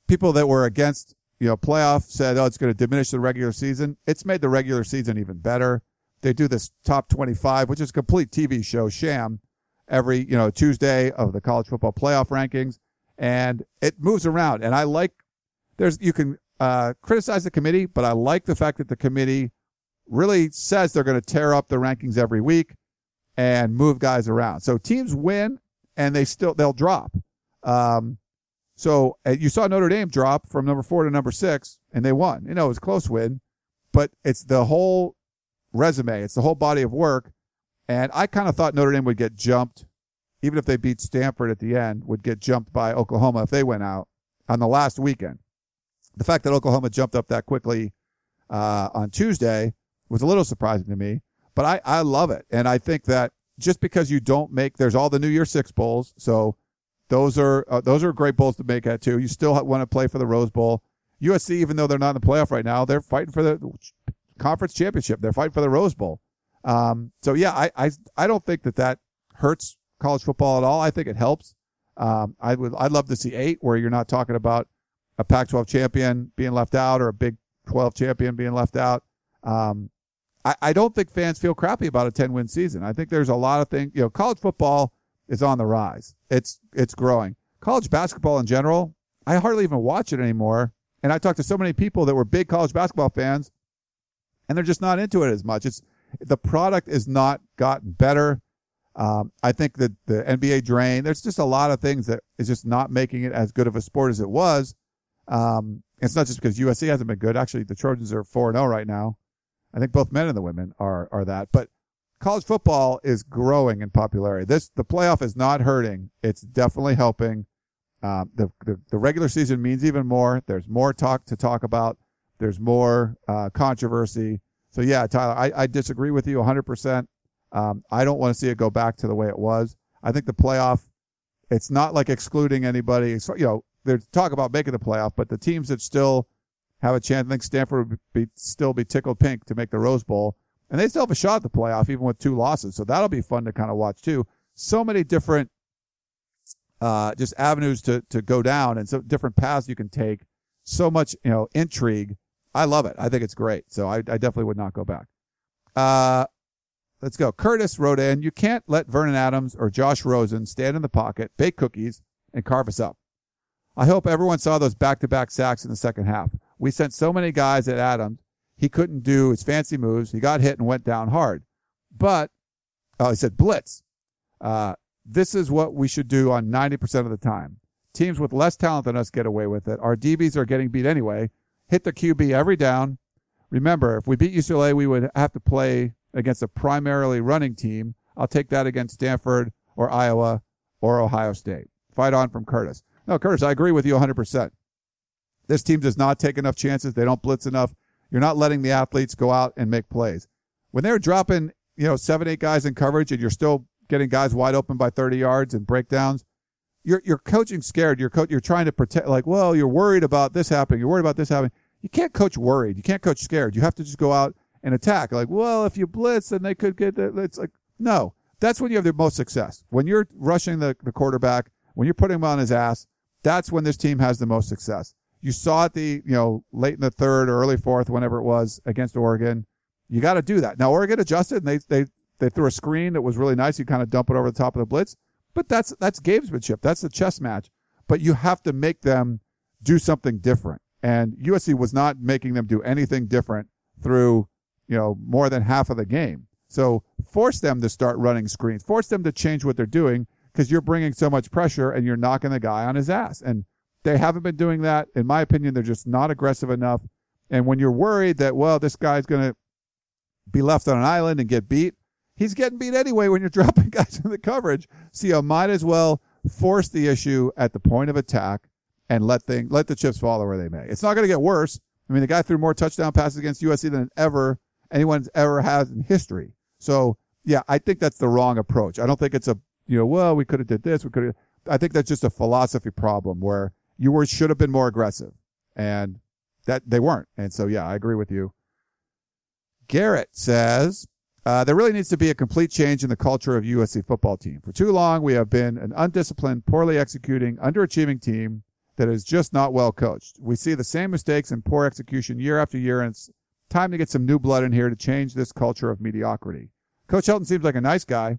people that were against, you know, playoff said, "Oh, it's going to diminish the regular season." It's made the regular season even better. They do this top 25, which is a complete TV show sham every, you know, Tuesday of the college football playoff rankings. And it moves around. And I like, there's, you can, uh, criticize the committee, but I like the fact that the committee really says they're going to tear up the rankings every week and move guys around. So teams win and they still, they'll drop. Um, so uh, you saw Notre Dame drop from number four to number six and they won. You know, it was a close win, but it's the whole resume. It's the whole body of work. And I kind of thought Notre Dame would get jumped, even if they beat Stanford at the end, would get jumped by Oklahoma if they went out on the last weekend. The fact that Oklahoma jumped up that quickly uh, on Tuesday was a little surprising to me, but I, I love it. And I think that just because you don't make, there's all the New Year Six bowls. So those are, uh, those are great bowls to make at too. You still want to play for the Rose Bowl. USC, even though they're not in the playoff right now, they're fighting for the conference championship. They're fighting for the Rose Bowl. Um, so yeah, I, I, I don't think that that hurts college football at all. I think it helps. Um, I would, I'd love to see eight where you're not talking about a Pac-12 champion being left out or a Big 12 champion being left out. Um, I, I don't think fans feel crappy about a 10 win season. I think there's a lot of things, you know, college football is on the rise. It's, it's growing. College basketball in general, I hardly even watch it anymore. And I talked to so many people that were big college basketball fans and they're just not into it as much. It's the product is not gotten better. Um, I think that the NBA drain, there's just a lot of things that is just not making it as good of a sport as it was. Um, it's not just because USC hasn't been good. Actually, the Trojans are 4-0 right now. I think both men and the women are, are that, but college football is growing in popularity. This, the playoff is not hurting. It's definitely helping. Um, the, the, the regular season means even more. There's more talk to talk about. There's more uh, controversy. So yeah, Tyler, I, I disagree with you 100%. Um, I don't want to see it go back to the way it was. I think the playoff, it's not like excluding anybody. So, you know, there's talk about making the playoff, but the teams that still have a chance, I think Stanford would be, still be tickled pink to make the Rose Bowl. And they still have a shot at the playoff, even with two losses. So that'll be fun to kind of watch too. So many different, uh, just avenues to, to go down and so different paths you can take. So much, you know, intrigue I love it. I think it's great. So I, I definitely would not go back. Uh, let's go. Curtis wrote in, you can't let Vernon Adams or Josh Rosen stand in the pocket, bake cookies, and carve us up. I hope everyone saw those back-to-back sacks in the second half. We sent so many guys at Adams. He couldn't do his fancy moves. He got hit and went down hard. But, oh, he said blitz. Uh, this is what we should do on 90% of the time. Teams with less talent than us get away with it. Our DBs are getting beat anyway hit the QB every down. Remember, if we beat UCLA, we would have to play against a primarily running team. I'll take that against Stanford or Iowa or Ohio State. Fight on from Curtis. No, Curtis, I agree with you 100%. This team does not take enough chances. They don't blitz enough. You're not letting the athletes go out and make plays. When they're dropping, you know, seven, eight guys in coverage and you're still getting guys wide open by 30 yards and breakdowns, you're, you're coaching scared. You're, co- you're trying to protect, like, well, you're worried about this happening. You're worried about this happening you can't coach worried. You can't coach scared. You have to just go out and attack. Like, well, if you blitz, then they could get the, it's like, no, that's when you have the most success. When you're rushing the, the quarterback, when you're putting him on his ass, that's when this team has the most success. You saw it the, you know, late in the third or early fourth, whenever it was against Oregon. You got to do that. Now, Oregon adjusted and they, they, they threw a screen that was really nice. You kind of dump it over the top of the blitz, but that's, that's gamesmanship. That's the chess match, but you have to make them do something different. And USC was not making them do anything different through, you know, more than half of the game. So force them to start running screens, force them to change what they're doing because you're bringing so much pressure and you're knocking the guy on his ass. And they haven't been doing that. In my opinion, they're just not aggressive enough. And when you're worried that, well, this guy's going to be left on an island and get beat, he's getting beat anyway when you're [LAUGHS] dropping guys in the coverage. So you might as well force the issue at the point of attack and let thing let the chips fall where they may. It's not going to get worse. I mean, the guy threw more touchdown passes against USC than ever anyone's ever has in history. So yeah, I think that's the wrong approach. I don't think it's a you know, well, we could have did this. We could have. I think that's just a philosophy problem where you were should have been more aggressive, and that they weren't. And so, yeah, I agree with you. Garrett says uh, there really needs to be a complete change in the culture of USC football team. For too long, we have been an undisciplined, poorly executing, underachieving team that is just not well coached. We see the same mistakes and poor execution year after year, and it's time to get some new blood in here to change this culture of mediocrity. Coach Helton seems like a nice guy.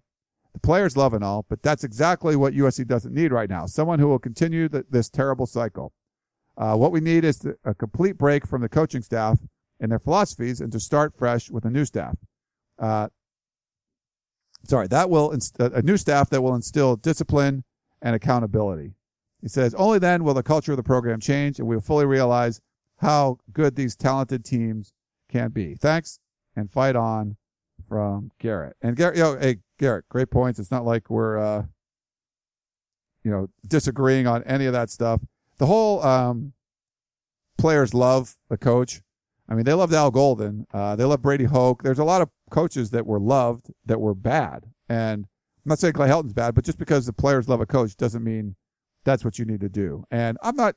The players love and all, but that's exactly what USC doesn't need right now. Someone who will continue the, this terrible cycle. Uh, what we need is a complete break from the coaching staff and their philosophies and to start fresh with a new staff. Uh, sorry, that will inst- a new staff that will instill discipline and accountability. He says only then will the culture of the program change and we will fully realize how good these talented teams can be. Thanks and fight on from Garrett. And Garrett, you know, hey, Garrett, great points. It's not like we're, uh, you know, disagreeing on any of that stuff. The whole, um, players love the coach. I mean, they loved Al Golden. Uh, they love Brady Hoke. There's a lot of coaches that were loved that were bad. And I'm not saying Clay Helton's bad, but just because the players love a coach doesn't mean that's what you need to do. And I'm not,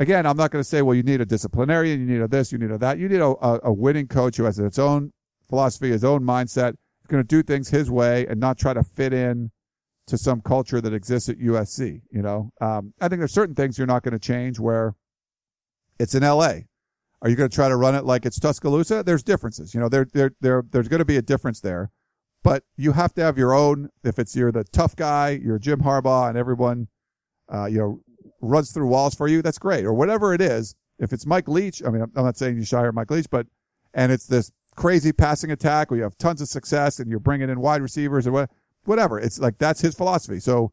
again, I'm not going to say, well, you need a disciplinarian, you need a this, you need a that. You need a, a, a winning coach who has its own philosophy, his own mindset, is going to do things his way and not try to fit in to some culture that exists at USC. You know, um, I think there's certain things you're not going to change where it's in LA. Are you going to try to run it like it's Tuscaloosa? There's differences. You know, there, there, there, there's going to be a difference there, but you have to have your own. If it's you're the tough guy, you're Jim Harbaugh, and everyone, uh, you know, runs through walls for you. That's great. Or whatever it is. If it's Mike Leach, I mean, I'm not saying you should hire Mike Leach, but and it's this crazy passing attack where you have tons of success and you're bringing in wide receivers or what, whatever. It's like that's his philosophy. So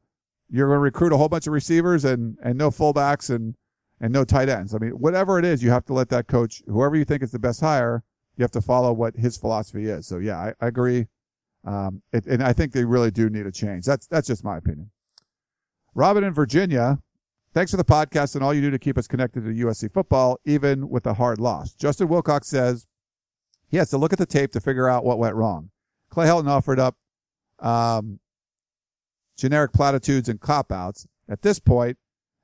you're going to recruit a whole bunch of receivers and and no fullbacks and and no tight ends. I mean, whatever it is, you have to let that coach, whoever you think is the best hire, you have to follow what his philosophy is. So yeah, I, I agree. Um, it, and I think they really do need a change. That's that's just my opinion. Robin in Virginia, thanks for the podcast and all you do to keep us connected to USC football, even with a hard loss. Justin Wilcox says he has to look at the tape to figure out what went wrong. Clay Helton offered up um, generic platitudes and cop outs. At this point,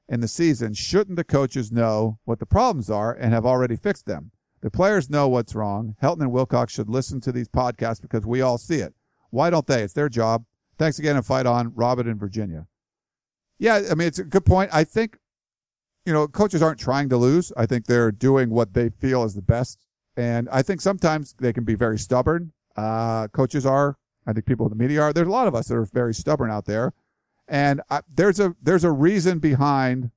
in the season, shouldn't the coaches know what the problems are and have already fixed them? The players know what's wrong. Helton and Wilcox should listen to these podcasts because we all see it. Why don't they? It's their job. Thanks again and fight on, Robert in Virginia. Yeah, I mean, it's a good point. I think, you know, coaches aren't trying to lose. I think they're doing what they feel is the best. And I think sometimes they can be very stubborn. Uh, coaches are. I think people in the media are. There's a lot of us that are very stubborn out there. And I, there's a there's a reason behind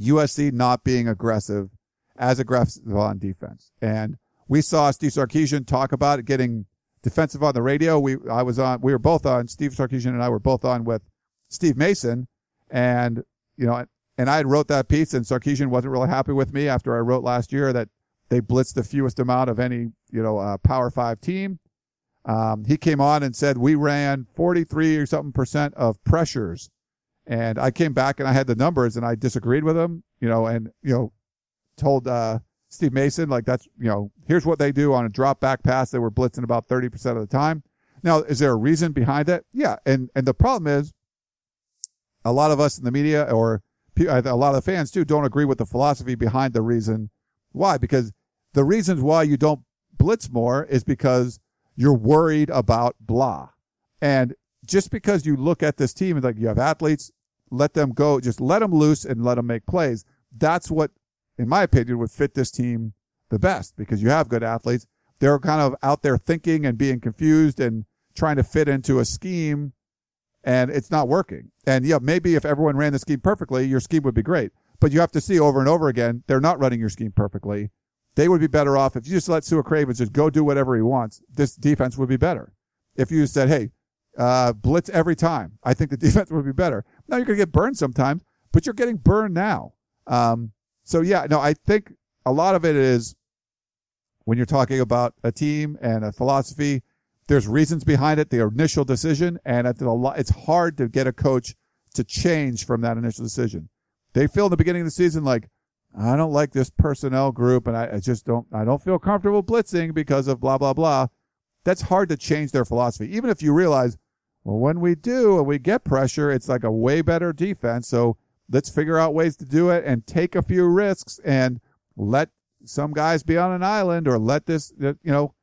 USC not being aggressive as aggressive on defense. And we saw Steve Sarkisian talk about getting defensive on the radio. We I was on we were both on Steve Sarkisian and I were both on with Steve Mason and you know and I had wrote that piece and Sarkisian wasn't really happy with me after I wrote last year that they blitzed the fewest amount of any, you know, uh, power five team. Um, he came on and said we ran 43 or something percent of pressures. And I came back and I had the numbers and I disagreed with him, you know, and, you know, told, uh, Steve Mason, like that's, you know, here's what they do on a drop back pass. They were blitzing about 30% of the time. Now, is there a reason behind it? Yeah. And, and the problem is a lot of us in the media or a lot of the fans too don't agree with the philosophy behind the reason why. Because the reasons why you don't blitz more is because you're worried about blah. And just because you look at this team and like you have athletes, let them go, just let them loose and let them make plays. That's what, in my opinion, would fit this team the best because you have good athletes. They're kind of out there thinking and being confused and trying to fit into a scheme and it's not working. And yeah, maybe if everyone ran the scheme perfectly, your scheme would be great. But you have to see over and over again, they're not running your scheme perfectly. They would be better off if you just let Su'a Cravens just go do whatever he wants. This defense would be better. If you said, hey, uh, blitz every time, I think the [LAUGHS] defense would be better. Now you're going to get burned sometimes, but you're getting burned now. Um, so yeah, no, I think a lot of it is when you're talking about a team and a philosophy, there's reasons behind it, the initial decision, and it's hard to get a coach to change from that initial decision. They feel in the beginning of the season like, I don't like this personnel group and I, I, just don't, I don't feel comfortable blitzing because of blah, blah, blah. That's hard to change their philosophy. Even if you realize Well, when we do and we get pressure, it's like a way better defense. So let's figure out ways to do it and take a few risks and let some guys be on an island or let this, uh, you know,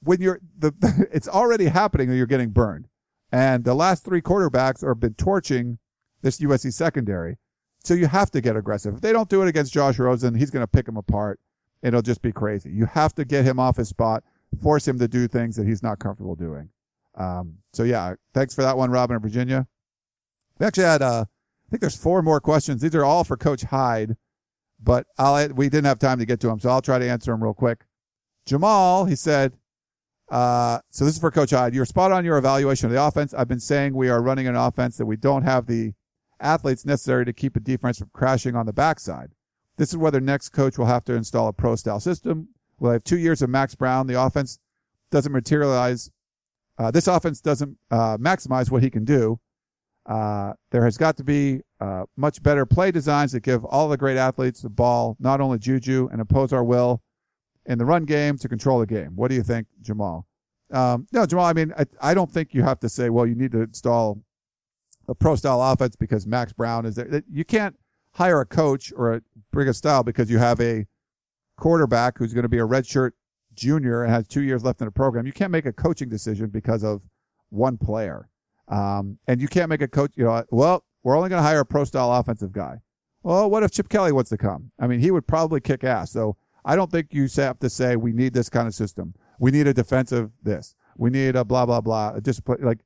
when you're the, [LAUGHS] it's already happening and you're getting burned. And the last three quarterbacks have been torching this USC secondary. So you have to get aggressive. If they don't do it against Josh Rosen, he's going to pick them apart. It'll just be crazy. You have to get him off his spot, force him to do things that he's not comfortable doing. Um, so yeah, thanks for that one, Robin of Virginia. We actually had, uh, I think there's four more questions. These are all for Coach Hyde, but I'll, we didn't have time to get to them, so I'll try to answer them real quick. Jamal, he said, uh, so this is for Coach Hyde. You're spot on your evaluation of the offense. I've been saying we are running an offense that we don't have the athletes necessary to keep a defense from crashing on the backside. This is whether next coach will have to install a pro style system. We'll have two years of Max Browne. The offense doesn't materialize. Uh, this offense doesn't uh, maximize what he can do. Uh, there has got to be uh, much better play designs that give all the great athletes the ball, not only Juju, and impose our will in the run game to control the game. What do you think, Jamal? Um, no, Jamal, I mean, I, I don't think you have to say, well, you need to install a pro style offense because Max Browne is there. You can't hire a coach or a, bring a style because you have a quarterback who's going to be a redshirt junior and has two years left in the program. You can't make a coaching decision because of one player. Um, and you can't make a coach, you know, well, we're only going to hire a pro style offensive guy. Well, what if Chip Kelly wants to come? I mean, he would probably kick ass. So I don't think you have to say we need this kind of system. We need a defensive this. We need a blah blah blah. A discipline like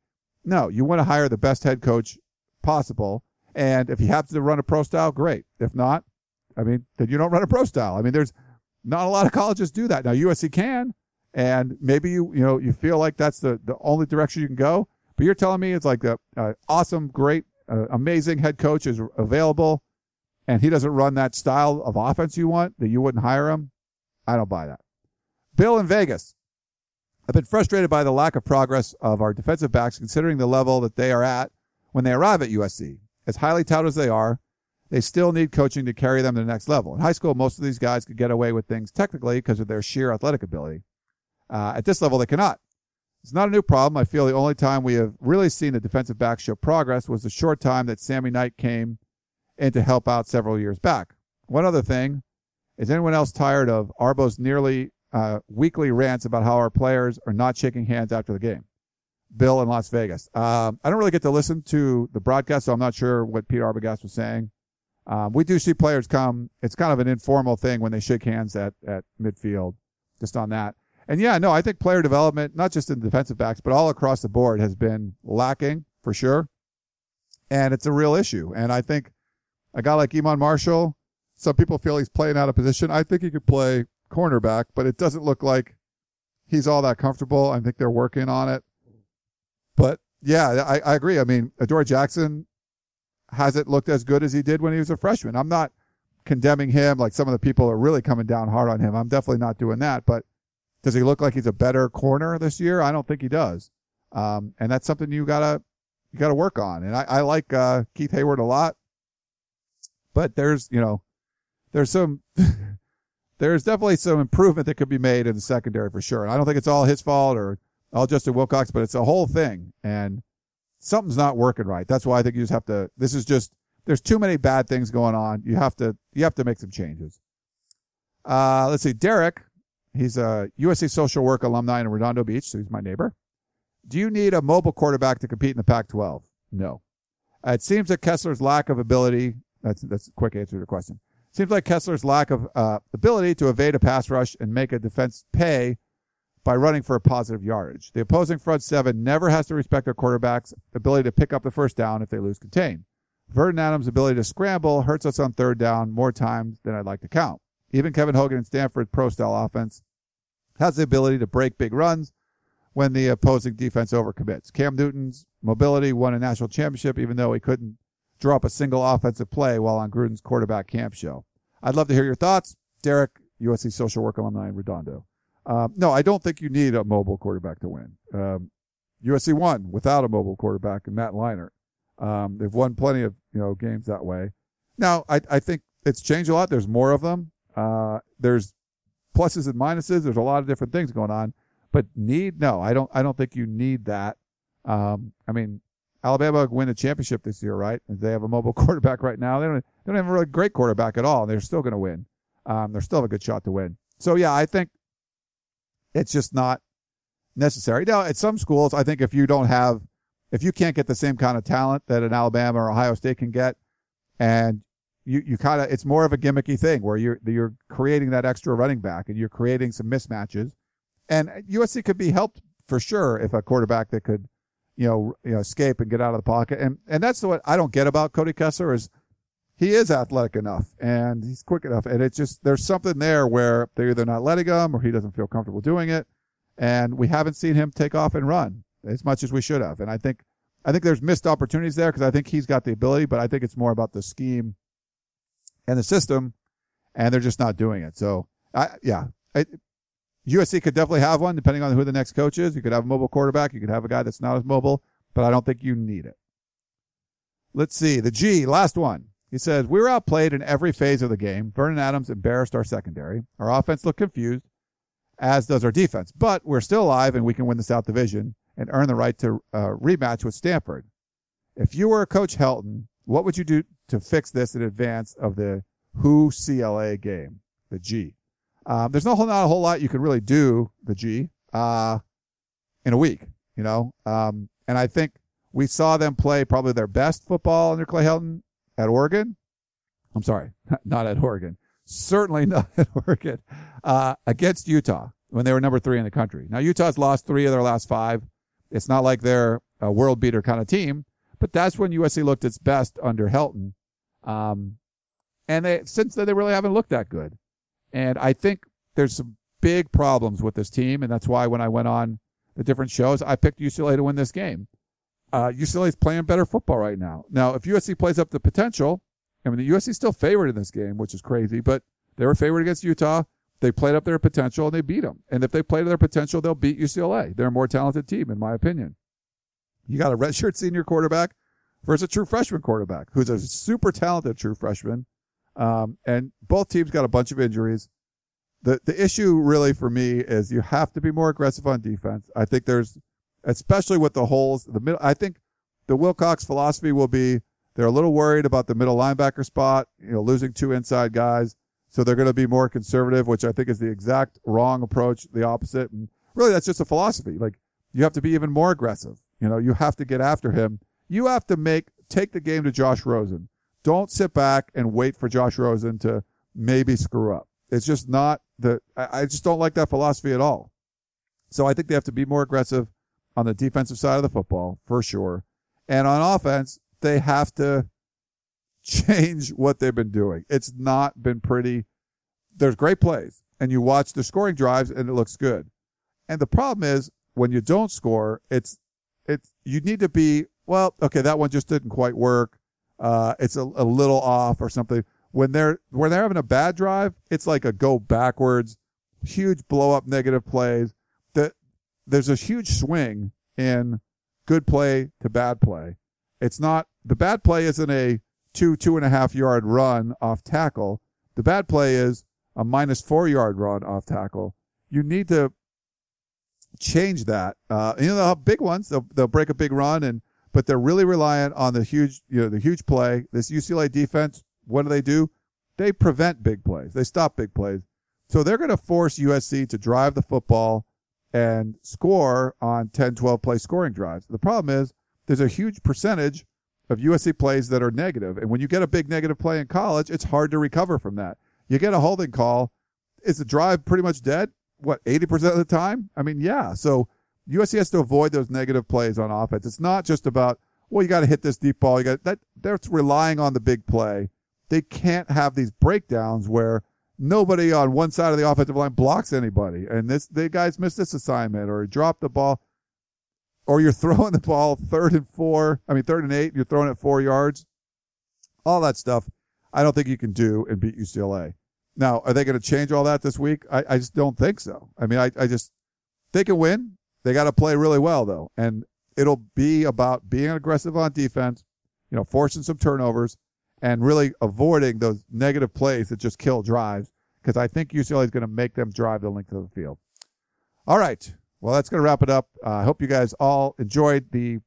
no. You want to hire the best head coach possible, and if he happens to run a pro style, great. If not, I mean, then you don't run a pro style. I mean, there's not a lot of colleges do that now. USC can, and maybe you you know you feel like that's the the only direction you can go. But you're telling me it's like the awesome, great, uh, amazing head coach is available and he doesn't run that style of offense you want, that you wouldn't hire him, I don't buy that. Bill in Vegas. I've been frustrated by the lack of progress of our defensive backs considering the level that they are at when they arrive at USC. As highly touted as they are, they still need coaching to carry them to the next level. In high school, most of these guys could get away with things technically because of their sheer athletic ability. Uh, at this level, they cannot. It's not a new problem. I feel the only time we have really seen the defensive backs show progress was the short time that Sammy Knight came in to help out several years back. One other thing, is anyone else tired of Arbo's nearly uh, weekly rants about how our players are not shaking hands after the game? Bill in Las Vegas. Um, I don't really get to listen to the broadcast, so I'm not sure what Peter Arbogast was saying. Um, we do see players come. It's kind of an informal thing when they shake hands at, at midfield, just on that. And yeah, no, I think player development, not just in defensive backs, but all across the board has been lacking for sure. And it's a real issue. And I think a guy like Iman Marshall, some people feel he's playing out of position. I think he could play cornerback, but it doesn't look like he's all that comfortable. I think they're working on it. But yeah, I, I agree. I mean, Adoree Jackson hasn't looked as good as he did when he was a freshman. I'm not condemning him like some of the people are really coming down hard on him. I'm definitely not doing that. But does he look like he's a better corner this year? I don't think he does. Um, and that's something you gotta, you gotta work on. And I, I like, uh, Keith Heyward a lot. But there's, you know, there's some, [LAUGHS] there's definitely some improvement that could be made in the secondary for sure. I don't think it's all his fault or all Justin Wilcox, but it's a whole thing. And something's not working right. That's why I think you just have to, this is just, there's too many bad things going on. You have to, you have to make some changes. Uh, let's see. Derek, he's a USC social work alumni in Redondo Beach, so he's my neighbor. Do you need a mobile quarterback to compete in the Pac 12? No. It seems that Kessler's lack of ability that's that's a quick answer to your question. Seems like Kessler's lack of uh, ability to evade a pass rush and make a defense pay by running for a positive yardage. The opposing front seven never has to respect their quarterback's ability to pick up the first down if they lose contain. Vernon Adams' ability to scramble hurts us on third down more times than I'd like to count. Even Kevin Hogan in Stanford's pro style offense has the ability to break big runs when the opposing defense overcommits. Cam Newton's mobility won a national championship even though he couldn't draw up a single offensive play while on Gruden's quarterback camp show. I'd love to hear your thoughts. Derek, USC social work alumni in Redondo. Um, no, I don't think you need a mobile quarterback to win. Um, USC won without a mobile quarterback and Matt Leinart. Um, they've won plenty of, you know, games that way. Now, I, I think it's changed a lot. There's more of them. Uh, there's pluses and minuses. There's a lot of different things going on, but need, no, I don't, I don't think you need that. Um, I mean, Alabama win the championship this year, right? They have a mobile [LAUGHS] quarterback right now. They don't, they don't have a really great quarterback at all. They're still going to win. Um, they're still have a good shot to win. So yeah, I think it's just not necessary. Now, at some schools, I think if you don't have, if you can't get the same kind of talent that an Alabama or Ohio State can get, and you, you kind of, it's more of a gimmicky thing where you're, you're creating that extra running back and you're creating some mismatches. And USC could be helped for sure if a quarterback that could, you know, you know, escape and get out of the pocket. And, and that's what I don't get about Cody Kessler is he is athletic enough and he's quick enough. And it's just, there's something there where they're either not letting him or he doesn't feel comfortable doing it. And we haven't seen him take off and run as much as we should have. And I think, I think there's missed opportunities there because I think he's got the ability, but I think it's more about the scheme and the system and they're just not doing it. So I, yeah, USC could definitely have one depending on who the next coach is. You could have a mobile quarterback. You could have a guy that's not as mobile, but I don't think you need it. Let's see. The G, last one. He says, we were outplayed in every phase of the game. Vernon Adams embarrassed our secondary. Our offense looked confused, as does our defense, but we're still alive and we can win the South Division and earn the right to uh, rematch with Stanford. If you were Coach Helton, what would you do to fix this in advance of the UCLA game, the G? Um, there's no whole, not a whole lot you can really do the G uh, in a week, you know. Um, and I think we saw them play probably their best football under Clay Helton at Oregon. I'm sorry, [LAUGHS] not at Oregon. Certainly [LAUGHS] not at Oregon. Uh, against Utah when they were number three in the country. Now Utah's lost three of their last five. It's not like they're a world beater kind of team, but that's when USC looked its best under Helton. Um, and they, since then they really haven't looked that good. And I think there's some big problems with this team. And that's why when I went on the different shows, I picked UCLA to win this game. Uh, UCLA is playing better football right now. Now, if USC plays up the potential, I mean, the USC is still favored in this game, which is crazy, but they were favored against Utah. They played up their potential and they beat them. And if they play to their potential, they'll beat UCLA. They're a more talented team, in my opinion. You got a [LAUGHS] redshirt senior quarterback versus a true freshman quarterback who's a super talented true freshman. Um, and both teams got a bunch of injuries. The, the issue really for me is you have to be more aggressive on defense. I think there's, especially with the holes, the middle, I think the Wilcox philosophy will be they're a little worried about the middle linebacker spot, you know, losing two inside guys. So they're going to be more conservative, which I think is the exact wrong approach, the opposite. And really that's just a philosophy. Like you have to be even more aggressive. You know, you have to get after him. You have to make, take the game to Josh Rosen. Don't sit back and wait for Josh Rosen to maybe screw up. It's just not the, I just don't like that philosophy at all. So I think they have to be more aggressive on the defensive side of the football for sure. And on offense, they have to change what they've been doing. It's not been pretty. There's great plays and you watch the scoring drives and it looks good. And the problem is when you don't score, it's, it's, you need to be, well, okay, that one just didn't quite work uh, it's a, a little off or something. When they're when they're having a bad drive, it's like a go backwards, huge blow up negative plays. That there's a huge swing in good play to bad play. It's not the bad play isn't a two two and a half yard run off tackle. The bad play is a minus four yard run off tackle. You need to change that. Uh, you know, have big ones. They'll, they'll break a big run and but they're really reliant on the huge, you know, the huge play. This UCLA defense, what do they do? They prevent big plays. They stop big plays. So they're going to force USC to drive the football and score on 10, 12 play scoring drives. The problem is there's a huge percentage of USC plays that are negative. And when you get a big negative play in college, it's hard to recover from that. You get a holding call. Is the drive pretty much dead? What, 80% of the time? I mean, yeah. So USC has to avoid those negative plays on offense. It's not just about, well, you got to hit this deep ball. You got that. That's relying on the big play. They can't have these breakdowns where nobody on one side of the offensive line blocks anybody. And this, the guys missed this assignment or dropped the ball or you're [LAUGHS] throwing the ball third and four. I mean, third and eight. You're throwing it four yards. All that stuff. I don't think you can do and beat UCLA. Now, are they going to change all that this week? I, I just don't think so. I mean, I, I just, they can win. They got to play really well though. And it'll be about being aggressive on defense, you know, forcing some turnovers and really avoiding those negative plays that just kill drives. Cause I think UCLA is going to make them drive the length of the field. All right. Well, that's going to wrap it up. Uh, I hope you guys all enjoyed the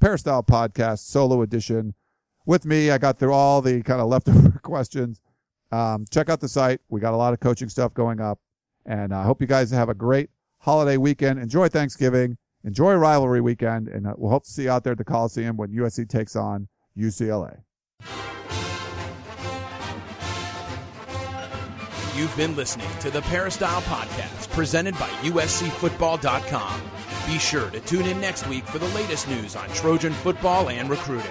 Peristyle podcast solo edition with me. I got through all the kind of leftover [LAUGHS] questions. Um, check out the site. We got a lot of coaching stuff going up. And I hope you guys have a great holiday weekend. Enjoy Thanksgiving. Enjoy rivalry weekend. And uh, we'll hope to see you out there at the Coliseum when USC takes on UCLA. You've been listening to the Peristyle Podcast presented by USCFootball.com. Be sure to tune in next week for the latest news on Trojan football and recruiting.